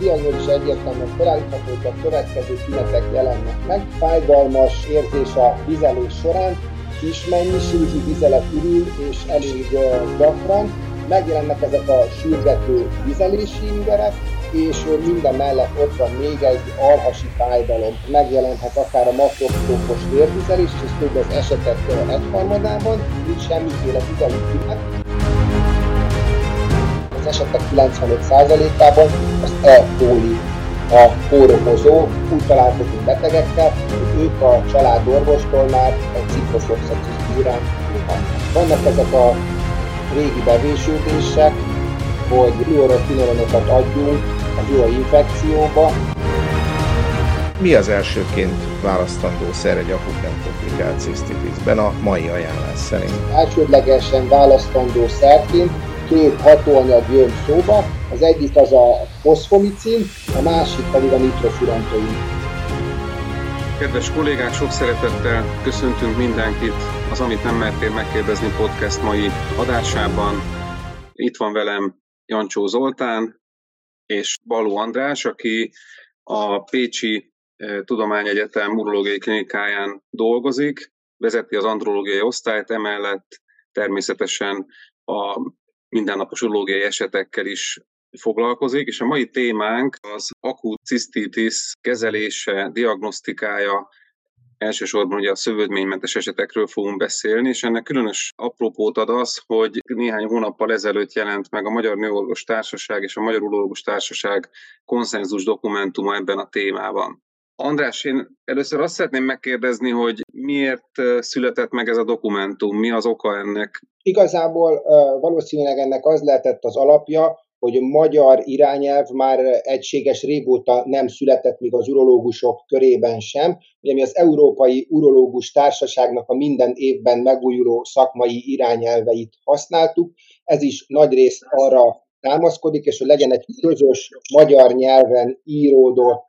diagnózis egyértelműen felállítható, hogy a következő tünetek jelennek meg. Fájdalmas érzés a vizelés során, kis mennyiségű vizelet ürül és elég gyakran. Megjelennek ezek a sürgető vizelési ingerek, és minden mellett ott van még egy alhasi fájdalom. Megjelenhet akár a makroszkópos vérvizelés, és több az esetek egyharmadában, így semmiféle vizelő Az esetek 95%-ában az E. a kórokozó, úgy találkozunk betegekkel, hogy ők a családorvostól már egy ciklofoxacisztúrán Vannak ezek a régi bevésődések, hogy fluorokinolonokat adjunk a infekcióba. Mi az elsőként választandó szer egy akut nem komplikált cisztitisben a mai ajánlás szerint? Elsődlegesen választandó szerként két hatóanyag jön szóba, az egyik az a foszfomicin, a másik pedig a nitrofurantoin. Kedves kollégák, sok szeretettel köszöntünk mindenkit az Amit nem mertél megkérdezni podcast mai adásában. Itt van velem Jancsó Zoltán és Baló András, aki a Pécsi eh, Tudományegyetem urológiai klinikáján dolgozik, vezeti az andrológiai osztályt, emellett természetesen a mindennapos urológiai esetekkel is foglalkozik, és a mai témánk az akut cisztitis kezelése, diagnosztikája, elsősorban ugye a szövődménymentes esetekről fogunk beszélni, és ennek különös apropót ad az, hogy néhány hónappal ezelőtt jelent meg a Magyar Nőorvos Társaság és a Magyar Urológus Társaság konszenzus dokumentuma ebben a témában. András, én először azt szeretném megkérdezni, hogy miért született meg ez a dokumentum, mi az oka ennek? Igazából valószínűleg ennek az lehetett az alapja, hogy magyar irányelv már egységes régóta nem született még az urológusok körében sem. Ugye mi az Európai Urológus Társaságnak a minden évben megújuló szakmai irányelveit használtuk. Ez is nagyrészt arra támaszkodik, és hogy legyen egy közös magyar nyelven íródott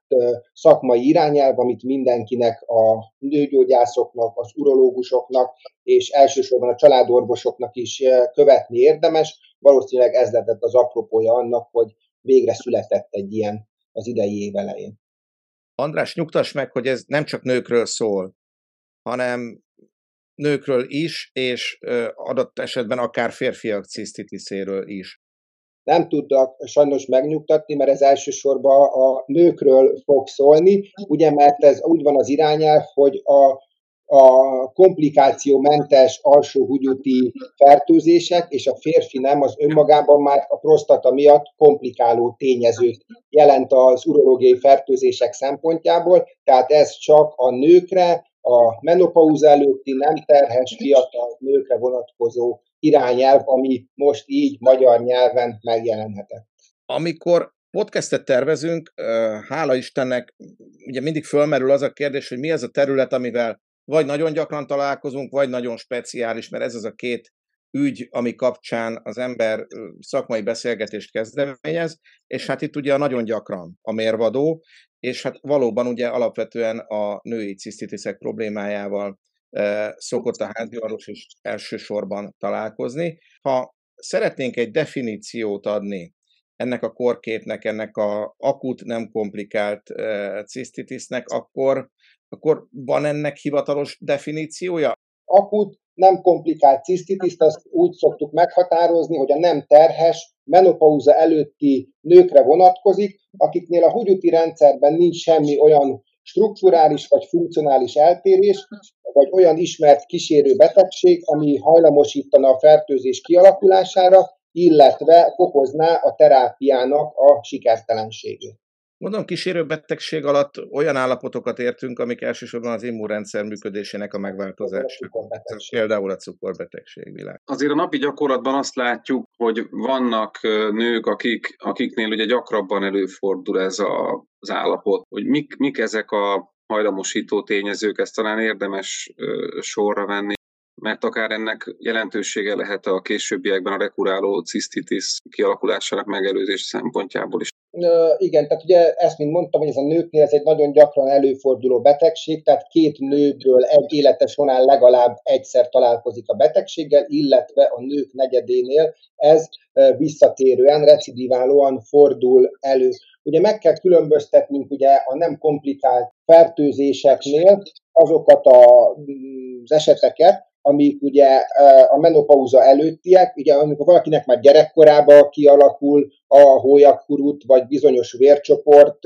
szakmai irányelv, amit mindenkinek, a nőgyógyászoknak, az urológusoknak, és elsősorban a családorvosoknak is követni érdemes. Valószínűleg ez lett az apropója annak, hogy végre született egy ilyen az idei év elején. András, nyugtass meg, hogy ez nem csak nőkről szól, hanem nőkről is, és adott esetben akár férfiak cisztitiszéről is nem tudtak sajnos megnyugtatni, mert ez elsősorban a nőkről fog szólni, ugye, mert ez úgy van az irányelv, hogy a, a komplikációmentes alsóhúgyúti fertőzések és a férfi nem az önmagában már a prostata miatt komplikáló tényezőt jelent az urológiai fertőzések szempontjából, tehát ez csak a nőkre, a menopauza előtti nem terhes fiatal nőkre vonatkozó irányelv, ami most így magyar nyelven megjelenhetett. Amikor podcastet tervezünk, hála Istennek, ugye mindig fölmerül az a kérdés, hogy mi az a terület, amivel vagy nagyon gyakran találkozunk, vagy nagyon speciális, mert ez az a két ügy, ami kapcsán az ember szakmai beszélgetést kezdeményez, és hát itt ugye nagyon gyakran a mérvadó, és hát valóban ugye alapvetően a női cisztitiszek problémájával szokott a háziorvos is elsősorban találkozni. Ha szeretnénk egy definíciót adni ennek a korképnek, ennek a akut, nem komplikált cisztitisnek, akkor, akkor van ennek hivatalos definíciója? Akut, nem komplikált cisztitiszt, azt úgy szoktuk meghatározni, hogy a nem terhes, menopauza előtti nőkre vonatkozik, akiknél a húgyuti rendszerben nincs semmi olyan strukturális vagy funkcionális eltérés, vagy olyan ismert kísérő betegség, ami hajlamosítana a fertőzés kialakulására, illetve fokozná a terápiának a sikertelenségét. Mondom, kísérő betegség alatt olyan állapotokat értünk, amik elsősorban az immunrendszer működésének a megváltozása. Például a cukorbetegség világ. Azért a napi gyakorlatban azt látjuk, hogy vannak nők, akik, akiknél ugye gyakrabban előfordul ez a, az állapot, hogy mik, mik ezek a hajlamosító tényezők, ezt talán érdemes sorra venni, mert akár ennek jelentősége lehet a későbbiekben a rekuráló cisztitis kialakulásának megelőzés szempontjából is. Igen, tehát ugye ezt, mint mondtam, hogy ez a nőknél ez egy nagyon gyakran előforduló betegség, tehát két nőből egy élete során legalább egyszer találkozik a betegséggel, illetve a nők negyedénél ez visszatérően, recidiválóan fordul elő. Ugye meg kell különböztetnünk ugye a nem komplikált fertőzéseknél azokat mm, az eseteket, amik ugye a menopauza előttiek, ugye amikor valakinek már gyerekkorában kialakul a hólyagkurut, vagy bizonyos vércsoport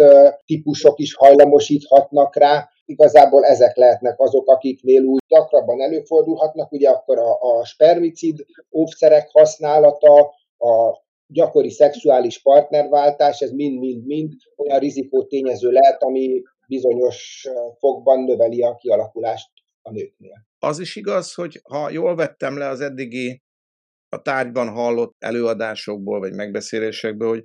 típusok is hajlamosíthatnak rá, igazából ezek lehetnek azok, akiknél úgy gyakrabban előfordulhatnak, ugye akkor a, a spermicid óvszerek használata, a gyakori szexuális partnerváltás, ez mind-mind-mind olyan rizikó tényező lehet, ami bizonyos fokban növeli a kialakulást a nőknél. Az is igaz, hogy ha jól vettem le az eddigi a tárgyban hallott előadásokból vagy megbeszélésekből, hogy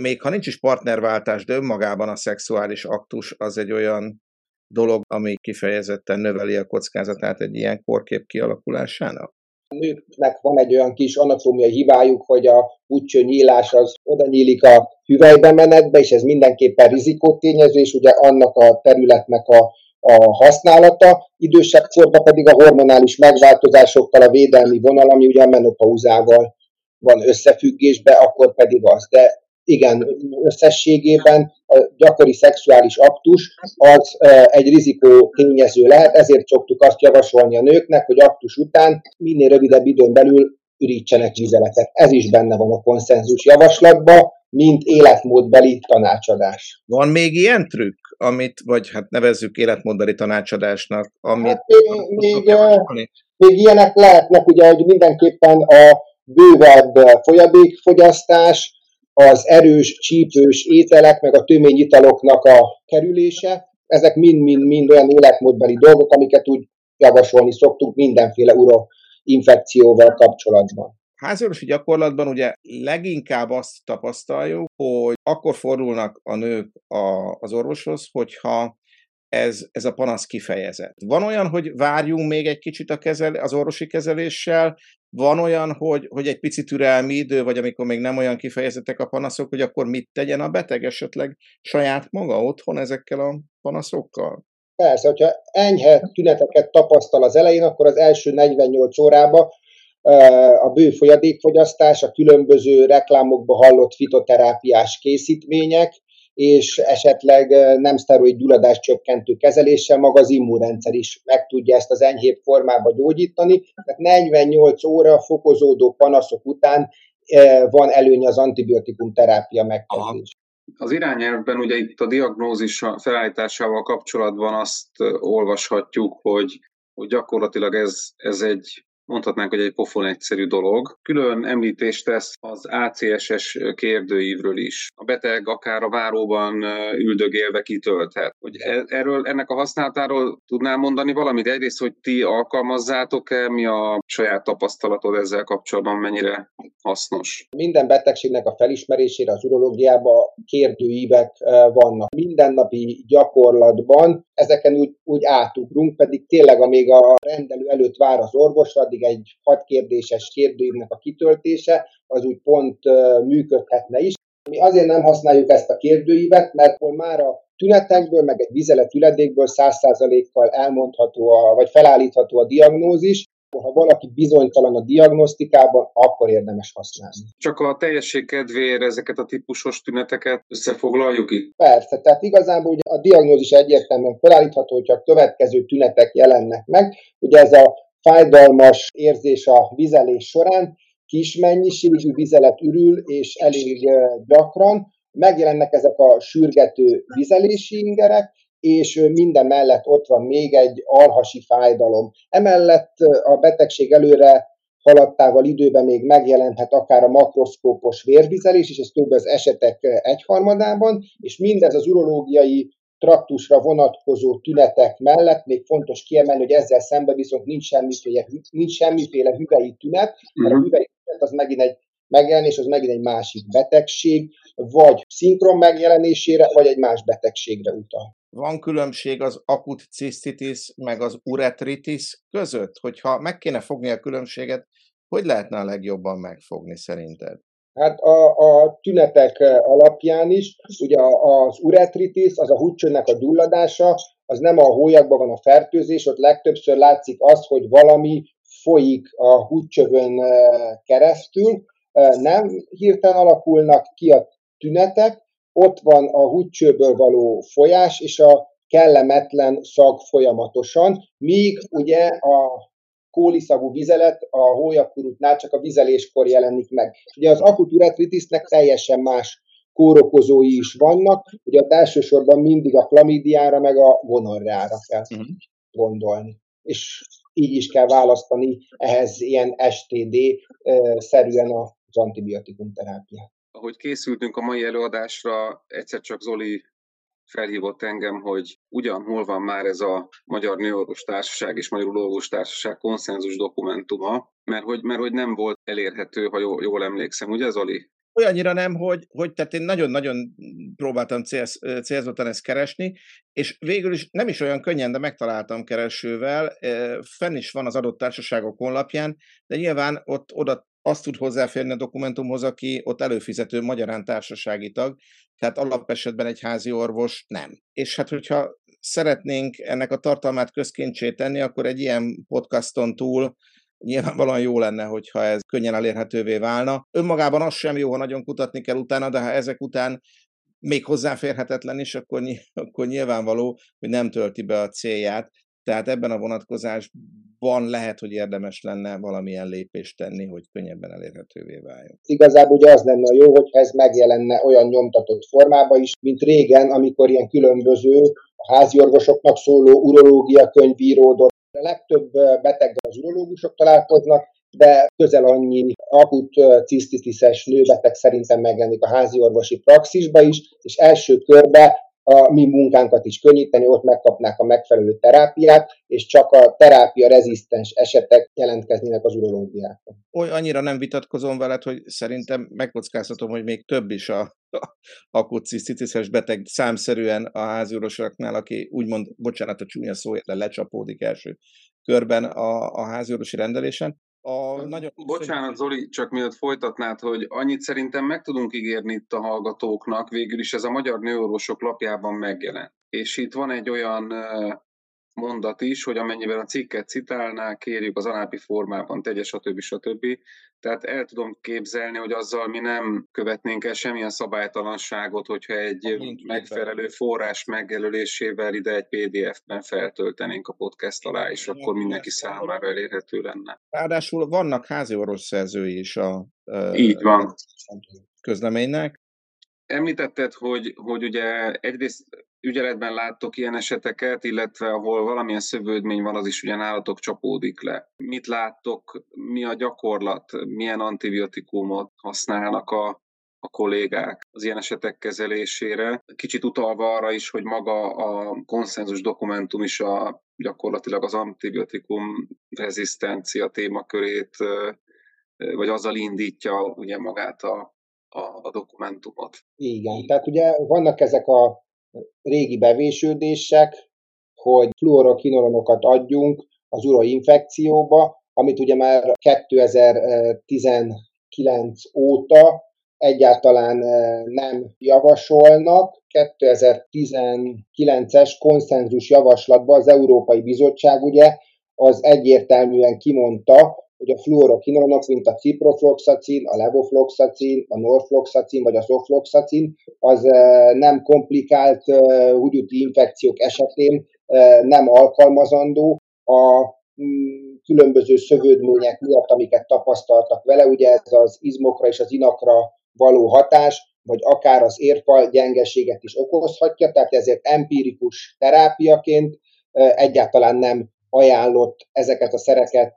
még ha nincs is partnerváltás, de önmagában a szexuális aktus az egy olyan dolog, ami kifejezetten növeli a kockázatát egy ilyen korkép kialakulásának? A nőknek van egy olyan kis anatómiai hibájuk, hogy a útcső nyílás az oda nyílik a hüvelybe menetbe, és ez mindenképpen rizikótényező, és ugye annak a területnek a a használata, idősebb korban pedig a hormonális megváltozásokkal a védelmi vonal, ami ugye a menopauzával van összefüggésbe, akkor pedig az. De igen, összességében a gyakori szexuális aktus az egy rizikó tényező lehet, ezért szoktuk azt javasolni a nőknek, hogy aktus után minél rövidebb időn belül ürítsenek vizeletet. Ez is benne van a konszenzus javaslatban, mint életmódbeli tanácsadás. Van még ilyen trükk, amit, vagy hát nevezzük életmódbeli tanácsadásnak, amit... Hát még, még, még ilyenek lehetnek, ugye, hogy mindenképpen a bővebb folyadékfogyasztás, az erős, csípős ételek, meg a töményitaloknak a kerülése, ezek mind-mind-mind olyan életmódbeli dolgok, amiket úgy javasolni szoktunk mindenféle uroinfekcióval kapcsolatban háziorvosi gyakorlatban ugye leginkább azt tapasztaljuk, hogy akkor fordulnak a nők a, az orvoshoz, hogyha ez, ez a panasz kifejezett. Van olyan, hogy várjunk még egy kicsit a kezel, az orvosi kezeléssel, van olyan, hogy, hogy egy pici türelmi idő, vagy amikor még nem olyan kifejezettek a panaszok, hogy akkor mit tegyen a beteg esetleg saját maga otthon ezekkel a panaszokkal? Persze, hogyha enyhe tüneteket tapasztal az elején, akkor az első 48 órában a bő folyadékfogyasztás, a különböző reklámokba hallott fitoterápiás készítmények, és esetleg nem szteroid gyulladás csökkentő kezeléssel maga az immunrendszer is meg tudja ezt az enyhébb formába gyógyítani. Tehát 48 óra fokozódó panaszok után van előny az antibiotikum terápia megkezdés. Az irányelvben ugye itt a diagnózis felállításával kapcsolatban azt olvashatjuk, hogy, hogy gyakorlatilag ez, ez egy mondhatnánk, hogy egy pofon egyszerű dolog. Külön említést tesz az ACSS kérdőívről is. A beteg akár a váróban üldögélve kitölthet. Hogy e, erről, ennek a használatáról tudnál mondani valamit? Egyrészt, hogy ti alkalmazzátok-e, mi a saját tapasztalatod ezzel kapcsolatban, mennyire hasznos? Minden betegségnek a felismerésére az urológiában kérdőívek vannak. Mindennapi gyakorlatban ezeken úgy, úgy átugrunk, pedig tényleg amíg a rendelő előtt vár az orvos, addig egy hat kérdéses kérdőívnek a kitöltése, az úgy pont működhetne is. Mi azért nem használjuk ezt a kérdőívet, mert már a tünetekből, meg egy vizelet üledékből 100%-kal elmondható, a, vagy felállítható a diagnózis, ha valaki bizonytalan a diagnosztikában, akkor érdemes használni. Csak a teljesség kedvéért ezeket a típusos tüneteket összefoglaljuk itt? Persze, tehát igazából ugye a diagnózis egyértelműen felállítható, hogyha a következő tünetek jelennek meg. Ugye ez a fájdalmas érzés a vizelés során, kis mennyiségű vizelet ürül, és elég gyakran. Megjelennek ezek a sürgető vizelési ingerek, és minden mellett ott van még egy alhasi fájdalom. Emellett a betegség előre haladtával időben még megjelenhet akár a makroszkópos vérvizelés, és ez több az esetek egyharmadában, és mindez az urológiai traktusra vonatkozó tünetek mellett még fontos kiemelni, hogy ezzel szemben viszont nincs semmiféle, nincs semmiféle hüvei tünet, mert a mhm. hüvei tünet az megint egy megjelenés, az megint egy másik betegség, vagy szinkron megjelenésére, vagy egy más betegségre utal. Van különbség az akut cisztitis meg az uretritis között? Hogyha meg kéne fogni a különbséget, hogy lehetne a legjobban megfogni szerinted? Hát a, a tünetek alapján is, ugye az uretritis, az a húcsönnek a gyulladása, az nem a hólyagban van a fertőzés, ott legtöbbször látszik az, hogy valami folyik a húcsövön keresztül, nem hirtelen alakulnak ki a tünetek, ott van a húcsőből való folyás, és a kellemetlen szag folyamatosan, míg ugye a kóliszagú vizelet a hólyagkurutnál csak a vizeléskor jelenik meg. Ugye az akut uretritisnek teljesen más kórokozói is vannak, ugye a elsősorban mindig a klamidiára meg a gonorrára kell uh-huh. gondolni. És így is kell választani ehhez ilyen STD-szerűen az antibiotikum terápiát. Ahogy készültünk a mai előadásra, egyszer csak Zoli felhívott engem, hogy ugyan hol van már ez a Magyar Nőorvos Társaság és Magyar Orvos Társaság konszenzus dokumentuma, mert hogy, mert hogy nem volt elérhető, ha jól, jól emlékszem, ugye Zoli? Olyannyira nem, hogy, hogy tehát én nagyon-nagyon próbáltam célz, célzottan ezt keresni, és végül is nem is olyan könnyen, de megtaláltam keresővel, fenn is van az adott társaságok honlapján, de nyilván ott oda azt tud hozzáférni a dokumentumhoz, aki ott előfizető magyarán társasági tag, tehát alapesetben egy házi orvos nem. És hát, hogyha szeretnénk ennek a tartalmát közkincsé tenni, akkor egy ilyen podcaston túl nyilvánvalóan jó lenne, hogyha ez könnyen elérhetővé válna. Önmagában az sem jó, ha nagyon kutatni kell utána, de ha ezek után még hozzáférhetetlen is, akkor, akkor nyilvánvaló, hogy nem tölti be a célját. Tehát ebben a vonatkozásban lehet, hogy érdemes lenne valamilyen lépést tenni, hogy könnyebben elérhetővé váljon. Igazából ugye az lenne a jó, hogy ez megjelenne olyan nyomtatott formában is, mint régen, amikor ilyen különböző háziorvosoknak szóló urológia könyv. A legtöbb beteg az urológusok találkoznak, de közel annyi akut cisztitiszes nőbeteg szerintem megjelenik a háziorvosi praxisba is, és első körbe a mi munkánkat is könnyíteni, ott megkapnák a megfelelő terápiát, és csak a terápia rezisztens esetek jelentkeznének az urológiákon. Oly annyira nem vitatkozom veled, hogy szerintem megkockáztatom, hogy még több is a, akut cisztitiszes beteg számszerűen a háziorvosoknál, aki úgymond, bocsánat a csúnya szó, de lecsapódik első körben a, a háziorvosi rendelésen. A nagyon... Bocsánat, Zoli, csak mielőtt folytatnád, hogy annyit szerintem meg tudunk ígérni itt a hallgatóknak, végül is ez a Magyar Nőorvosok lapjában megjelent. És itt van egy olyan mondat is, hogy amennyiben a cikket citálná, kérjük az alábbi formában, tegye, stb. stb. Tehát el tudom képzelni, hogy azzal mi nem követnénk el semmilyen szabálytalanságot, hogyha egy megfelelő forrás megjelölésével ide egy PDF-ben feltöltenénk a podcast alá, és akkor mindenki számára elérhető lenne. Ráadásul vannak házi orvos szerzői is a Így van. közleménynek. Említetted, hogy, hogy ugye egyrészt ügyeletben láttok ilyen eseteket, illetve ahol valamilyen szövődmény van, az is ugye nálatok csapódik le. Mit láttok, mi a gyakorlat, milyen antibiotikumot használnak a, a kollégák az ilyen esetek kezelésére. Kicsit utalva arra is, hogy maga a konszenzus dokumentum is a, gyakorlatilag az antibiotikum rezisztencia témakörét, vagy azzal indítja ugye magát a, a, a dokumentumot. Igen, tehát ugye vannak ezek a régi bevésődések, hogy fluorokinolonokat adjunk az uroinfekcióba, amit ugye már 2019 óta egyáltalán eh, nem javasolnak. 2019-es konszenzus javaslatban az Európai Bizottság ugye az egyértelműen kimondta, hogy a fluorokinolonok, mint a ciprofloxacin, a levofloxacin, a norfloxacin vagy a sofloxacin, az nem komplikált húgyúti infekciók esetén nem alkalmazandó. A mm, különböző szövődmények miatt, amiket tapasztaltak vele, ugye ez az izmokra és az inakra való hatás, vagy akár az érfal gyengeséget is okozhatja, tehát ezért empirikus terápiaként egyáltalán nem ajánlott ezeket a szereket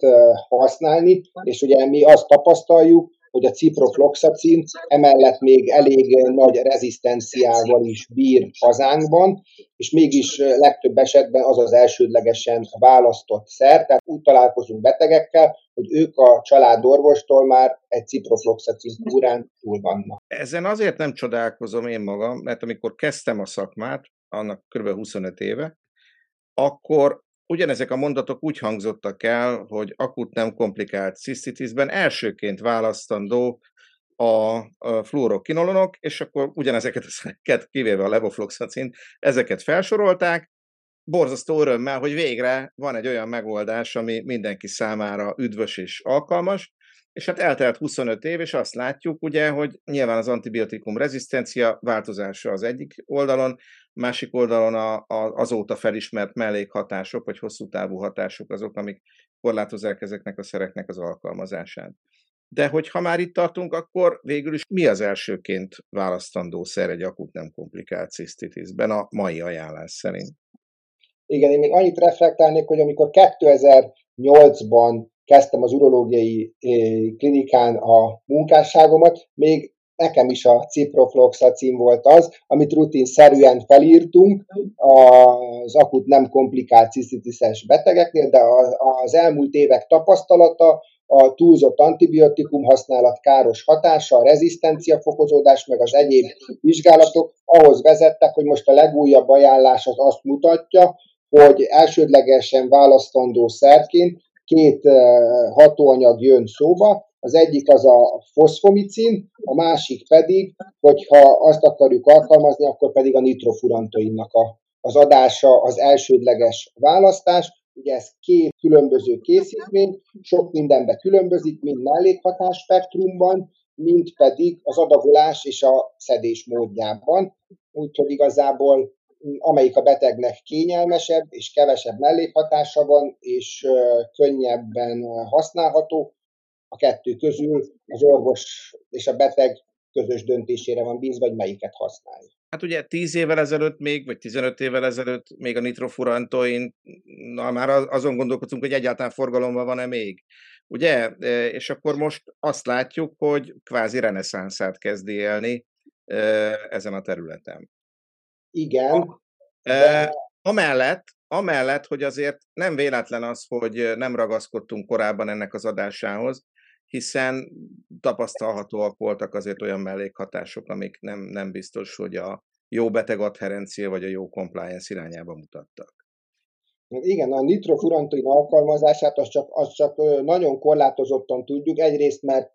használni, és ugye mi azt tapasztaljuk, hogy a ciprofloxacin emellett még elég nagy rezisztenciával is bír hazánkban, és mégis legtöbb esetben az az elsődlegesen választott szer, tehát úgy találkozunk betegekkel, hogy ők a családorvostól már egy ciprofloxacin kúrán túl vannak. Ezen azért nem csodálkozom én magam, mert amikor kezdtem a szakmát, annak kb. 25 éve, akkor Ugyanezek a mondatok úgy hangzottak el, hogy akut nem komplikált cisztitisben elsőként választandó a, fluorokinolonok, és akkor ugyanezeket a kivéve a levofloxacin, ezeket felsorolták, borzasztó örömmel, hogy végre van egy olyan megoldás, ami mindenki számára üdvös és alkalmas, és hát eltelt 25 év, és azt látjuk ugye, hogy nyilván az antibiotikum rezisztencia változása az egyik oldalon, másik oldalon a, a, azóta felismert mellékhatások, vagy hosszú távú hatások azok, amik korlátozzák ezeknek a szereknek az alkalmazását. De hogyha már itt tartunk, akkor végül is mi az elsőként választandó szer egy akut nem komplikált cisztitisben a mai ajánlás szerint? Igen, én még annyit reflektálnék, hogy amikor 2008-ban kezdtem az urológiai klinikán a munkásságomat, még nekem is a ciprofloxacin volt az, amit rutinszerűen felírtunk az akut nem komplikált cisztitiszes betegeknél, de az elmúlt évek tapasztalata a túlzott antibiotikum használat káros hatása, a rezisztencia fokozódás, meg az egyéb vizsgálatok ahhoz vezettek, hogy most a legújabb ajánlás az azt mutatja, hogy elsődlegesen választandó szerként két hatóanyag jön szóba, az egyik az a foszfomicin, a másik pedig, hogyha azt akarjuk alkalmazni, akkor pedig a nitrofurantoinnak a, az adása az elsődleges választás. Ugye ez két különböző készítmény, sok mindenbe különbözik, mind mellékhatás spektrumban, mint pedig az adagolás és a szedés módjában. Úgyhogy igazából amelyik a betegnek kényelmesebb és kevesebb mellékhatása van, és könnyebben használható, a kettő közül az orvos és a beteg közös döntésére van bízva, vagy melyiket használja. Hát ugye 10 évvel ezelőtt még, vagy 15 évvel ezelőtt még a nitrofurantoin, na már azon gondolkodtunk, hogy egyáltalán forgalomban van-e még. Ugye? És akkor most azt látjuk, hogy kvázi reneszánszát kezdi élni ezen a területen. Igen. De... Amellett, amellett, hogy azért nem véletlen az, hogy nem ragaszkodtunk korábban ennek az adásához, hiszen tapasztalhatóak voltak azért olyan mellékhatások, amik nem, nem biztos, hogy a jó beteg adherencia vagy a jó compliance irányába mutattak. Igen, a nitrofurantoin alkalmazását az csak, az csak nagyon korlátozottan tudjuk. Egyrészt, mert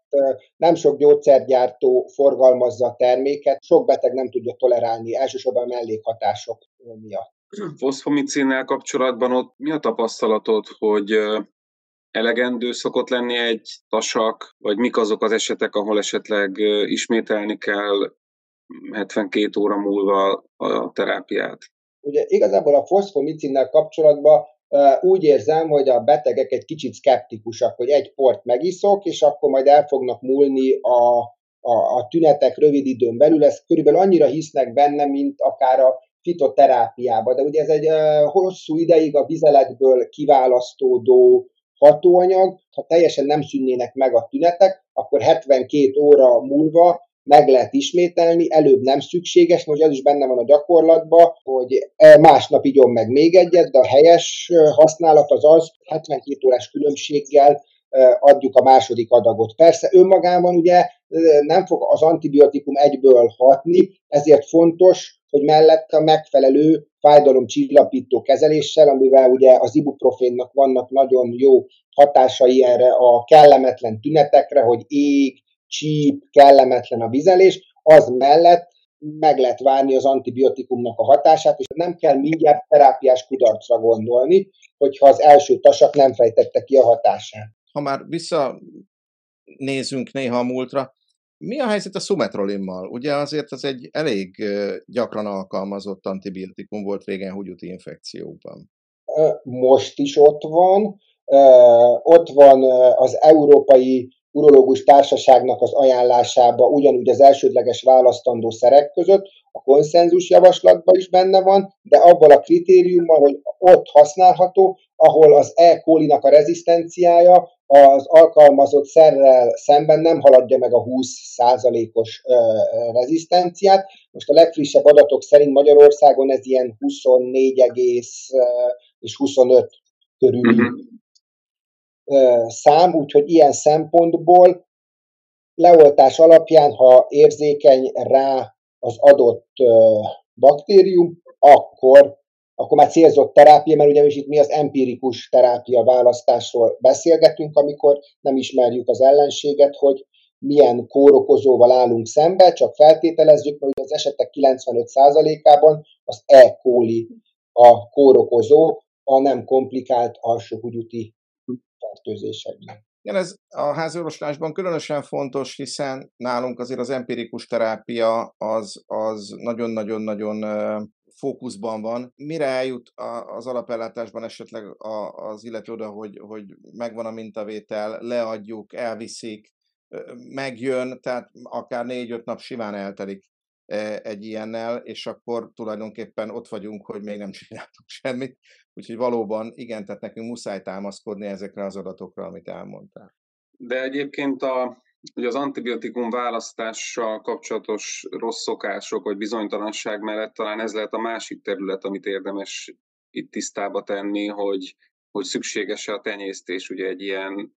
nem sok gyógyszergyártó forgalmazza a terméket, sok beteg nem tudja tolerálni, elsősorban mellékhatások miatt. Foszfomicinnel kapcsolatban ott mi a tapasztalatod, hogy elegendő szokott lenni egy tasak, vagy mik azok az esetek, ahol esetleg ismételni kell 72 óra múlva a terápiát? Ugye igazából a foszfomicinnel kapcsolatban úgy érzem, hogy a betegek egy kicsit szkeptikusak, hogy egy port megiszok, és akkor majd el fognak múlni a, a, a tünetek rövid időn belül. Ezt körülbelül annyira hisznek benne, mint akár a fitoterápiába. De ugye ez egy hosszú ideig a vizeletből kiválasztódó hatóanyag, ha teljesen nem szűnnének meg a tünetek, akkor 72 óra múlva meg lehet ismételni, előbb nem szükséges, most ez is benne van a gyakorlatban, hogy e, másnap igyon meg még egyet, de a helyes használat az az, 72 órás különbséggel adjuk a második adagot. Persze önmagában ugye nem fog az antibiotikum egyből hatni, ezért fontos, hogy mellette a megfelelő fájdalomcsillapító kezeléssel, amivel ugye az ibuprofénnak vannak nagyon jó hatásai erre a kellemetlen tünetekre, hogy ég, csíp, kellemetlen a vizelés, az mellett meg lehet várni az antibiotikumnak a hatását, és nem kell mindjárt terápiás kudarcra gondolni, hogyha az első tasak nem fejtette ki a hatását. Ha már visszanézünk néha a múltra, mi a helyzet a szumetrolimmal? Ugye azért az egy elég gyakran alkalmazott antibiotikum volt régen húgyúti infekcióban. Most is ott van. Ott van az Európai Urológus Társaságnak az ajánlásába ugyanúgy az elsődleges választandó szerek között, a konszenzus javaslatban is benne van, de abban a kritériummal, hogy ott használható, ahol az E. coli-nak a rezisztenciája az alkalmazott szerrel szemben nem haladja meg a 20%-os rezisztenciát. Most a legfrissebb adatok szerint Magyarországon ez ilyen 24, és 25 körül uh-huh. Szám, úgyhogy ilyen szempontból leoltás alapján, ha érzékeny rá az adott baktérium, akkor akkor már célzott terápia, mert ugye itt mi az empirikus terápia választásról beszélgetünk, amikor nem ismerjük az ellenséget, hogy milyen kórokozóval állunk szembe, csak feltételezzük, hogy az esetek 95%-ában az E. coli a kórokozó, a nem komplikált alsóhúgyúti fertőzésekben. Igen, ez a háziorvoslásban különösen fontos, hiszen nálunk azért az empirikus terápia az, az nagyon-nagyon-nagyon fókuszban van. Mire eljut az alapellátásban esetleg az illető oda, hogy, hogy megvan a mintavétel, leadjuk, elviszik, megjön, tehát akár négy-öt nap simán eltelik egy ilyennel, és akkor tulajdonképpen ott vagyunk, hogy még nem csináltunk semmit. Úgyhogy valóban igen, tehát nekünk muszáj támaszkodni ezekre az adatokra, amit elmondtál. De egyébként a, ugye az antibiotikum választással kapcsolatos rossz szokások vagy bizonytalanság mellett talán ez lehet a másik terület, amit érdemes itt tisztába tenni, hogy, hogy szükséges-e a tenyésztés ugye egy ilyen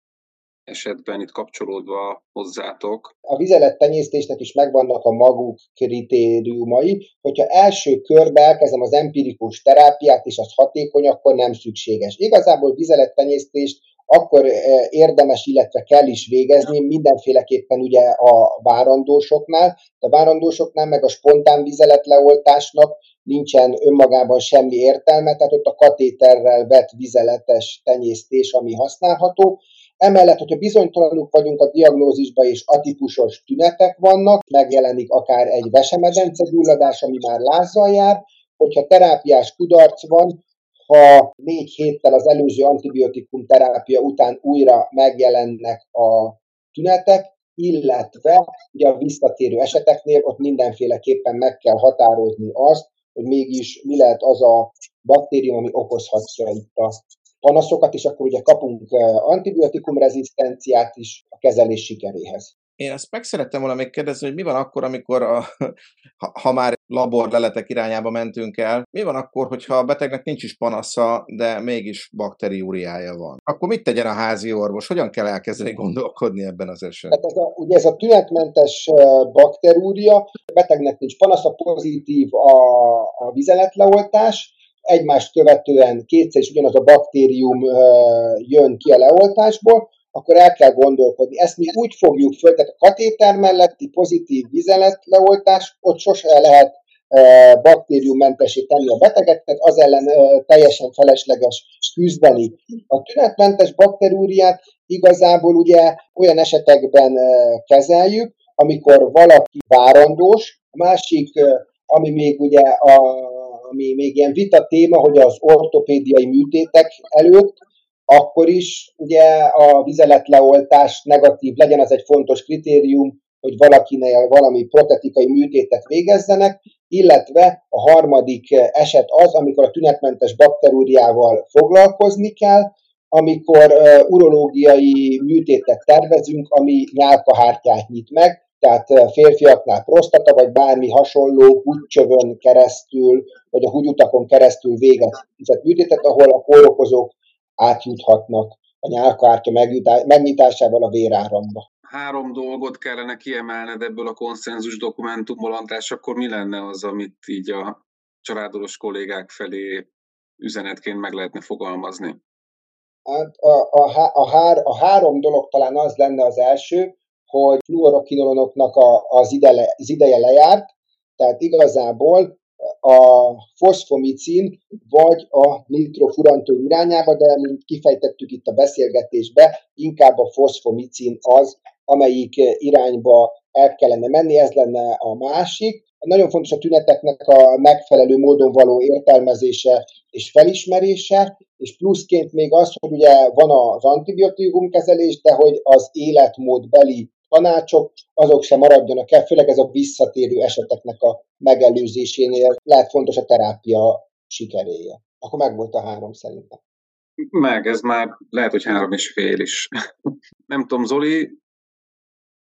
esetben itt kapcsolódva hozzátok? A vizelettenyésztésnek is megvannak a maguk kritériumai, hogyha első körbe elkezdem az empirikus terápiát, és az hatékony, akkor nem szükséges. Igazából vizelettenyésztést akkor eh, érdemes, illetve kell is végezni, mindenféleképpen ugye a várandósoknál, a várandósoknál meg a spontán vizeletleoltásnak nincsen önmagában semmi értelme, tehát ott a katéterrel vett vizeletes tenyésztés, ami használható, Emellett, hogyha bizonytalanuk vagyunk a diagnózisba és atipusos tünetek vannak, megjelenik akár egy vesemedence gyulladás, ami már lázzal jár, hogyha terápiás kudarc van, ha négy héttel az előző antibiotikum terápia után újra megjelennek a tünetek, illetve ugye a visszatérő eseteknél ott mindenféleképpen meg kell határozni azt, hogy mégis mi lehet az a baktérium, ami okozhatja itt a panaszokat, és akkor ugye kapunk eh, antibiotikum rezisztenciát is a kezelés sikeréhez. Én ezt meg szerettem volna még kérdezni, hogy mi van akkor, amikor, a, ha, már laborleletek irányába mentünk el, mi van akkor, hogyha a betegnek nincs is panasza, de mégis bakteriúriája van? Akkor mit tegyen a házi orvos? Hogyan kell elkezdeni gondolkodni ebben az esetben? Hát ez a, ugye ez a tünetmentes eh, bakterúria, betegnek nincs panasza, pozitív a, a vizeletleoltás, egymást követően kétszer is ugyanaz a baktérium jön ki a leoltásból, akkor el kell gondolkodni. Ezt mi úgy fogjuk föl, tehát a katéter melletti pozitív vizelet leoltás, ott sose lehet baktériummentesé tenni a beteget, tehát az ellen teljesen felesleges küzdeni. A tünetmentes bakterúriát igazából ugye olyan esetekben kezeljük, amikor valaki várandós, a másik, ami még ugye a ami még ilyen vita téma, hogy az ortopédiai műtétek előtt, akkor is ugye a vizeletleoltás negatív legyen, az egy fontos kritérium, hogy valakinél valami protetikai műtétet végezzenek, illetve a harmadik eset az, amikor a tünetmentes bakterúriával foglalkozni kell, amikor urológiai műtétet tervezünk, ami nyálkahártyát nyit meg, tehát férfiaknál prostata, vagy bármi hasonló húgycsövön keresztül, vagy a húgyutakon keresztül végezett műtétet, ahol a kórokozók átjuthatnak a nyálkártya megnyitásával a véráramba. Három dolgot kellene kiemelned ebből a konszenzus dokumentumból, András, akkor mi lenne az, amit így a családolos kollégák felé üzenetként meg lehetne fogalmazni? Hát a, a, a, hár, a három dolog talán az lenne az első, hogy fluorokinolonoknak a, az, az ideje lejárt, tehát igazából a foszfomicin vagy a nitrofurantón irányába, de mint kifejtettük itt a beszélgetésbe, inkább a foszfomicin az, amelyik irányba el kellene menni, ez lenne a másik. Nagyon fontos a tüneteknek a megfelelő módon való értelmezése és felismerése, és pluszként még az, hogy ugye van az antibiotikum kezelés, de hogy az életmódbeli tanácsok, azok sem maradjanak el, főleg ez a visszatérő eseteknek a megelőzésénél lehet fontos a terápia sikeréje. Akkor meg volt a három szerintem. Meg, ez már lehet, hogy három és fél is. Nem tudom, Zoli,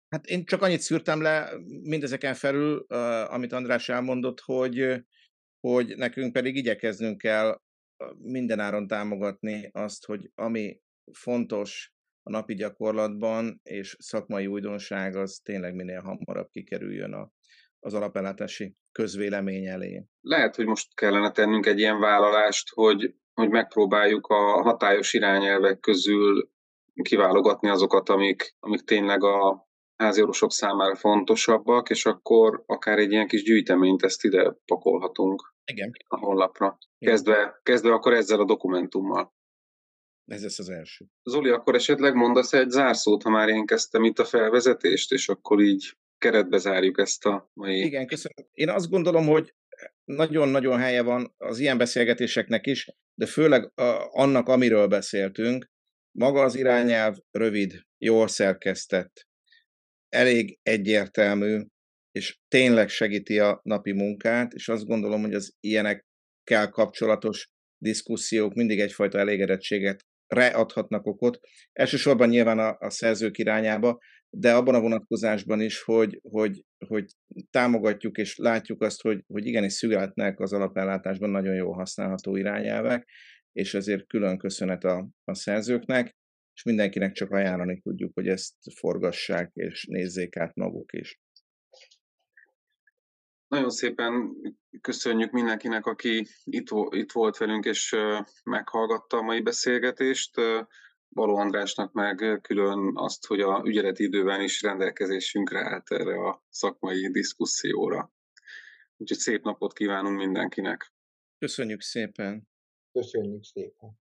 Hát én csak annyit szűrtem le mindezeken felül, amit András elmondott, hogy, hogy nekünk pedig igyekeznünk kell mindenáron támogatni azt, hogy ami fontos a napi gyakorlatban, és szakmai újdonság az tényleg minél hamarabb kikerüljön a, az alapellátási közvélemény elé. Lehet, hogy most kellene tennünk egy ilyen vállalást, hogy, hogy megpróbáljuk a hatályos irányelvek közül kiválogatni azokat, amik, amik tényleg a háziorvosok számára fontosabbak, és akkor akár egy ilyen kis gyűjteményt ezt ide pakolhatunk Igen. a honlapra. Kezdve, kezdve akkor ezzel a dokumentummal. Ez lesz az első. Zoli, akkor esetleg mondasz egy zárszót, ha már én kezdtem itt a felvezetést, és akkor így keretbe zárjuk ezt a mai... Igen, köszönöm. Én azt gondolom, hogy nagyon-nagyon helye van az ilyen beszélgetéseknek is, de főleg annak, amiről beszéltünk. Maga az irányelv rövid, jól szerkesztett, elég egyértelmű, és tényleg segíti a napi munkát, és azt gondolom, hogy az ilyenekkel kapcsolatos diszkusziók mindig egyfajta elégedettséget readhatnak okot. Elsősorban nyilván a, a szerzők irányába, de abban a vonatkozásban is, hogy, hogy, hogy támogatjuk és látjuk azt, hogy, hogy igenis születnek az alapellátásban nagyon jól használható irányelvek, és ezért külön köszönet a, a szerzőknek, és mindenkinek csak ajánlani tudjuk, hogy ezt forgassák és nézzék át maguk is. Nagyon szépen köszönjük mindenkinek, aki itt, itt volt velünk és meghallgatta a mai beszélgetést. Baló Andrásnak meg külön azt, hogy a ügyeleti időben is rendelkezésünkre állt erre a szakmai diszkuszióra. Úgyhogy szép napot kívánunk mindenkinek. Köszönjük szépen. Köszönjük szépen.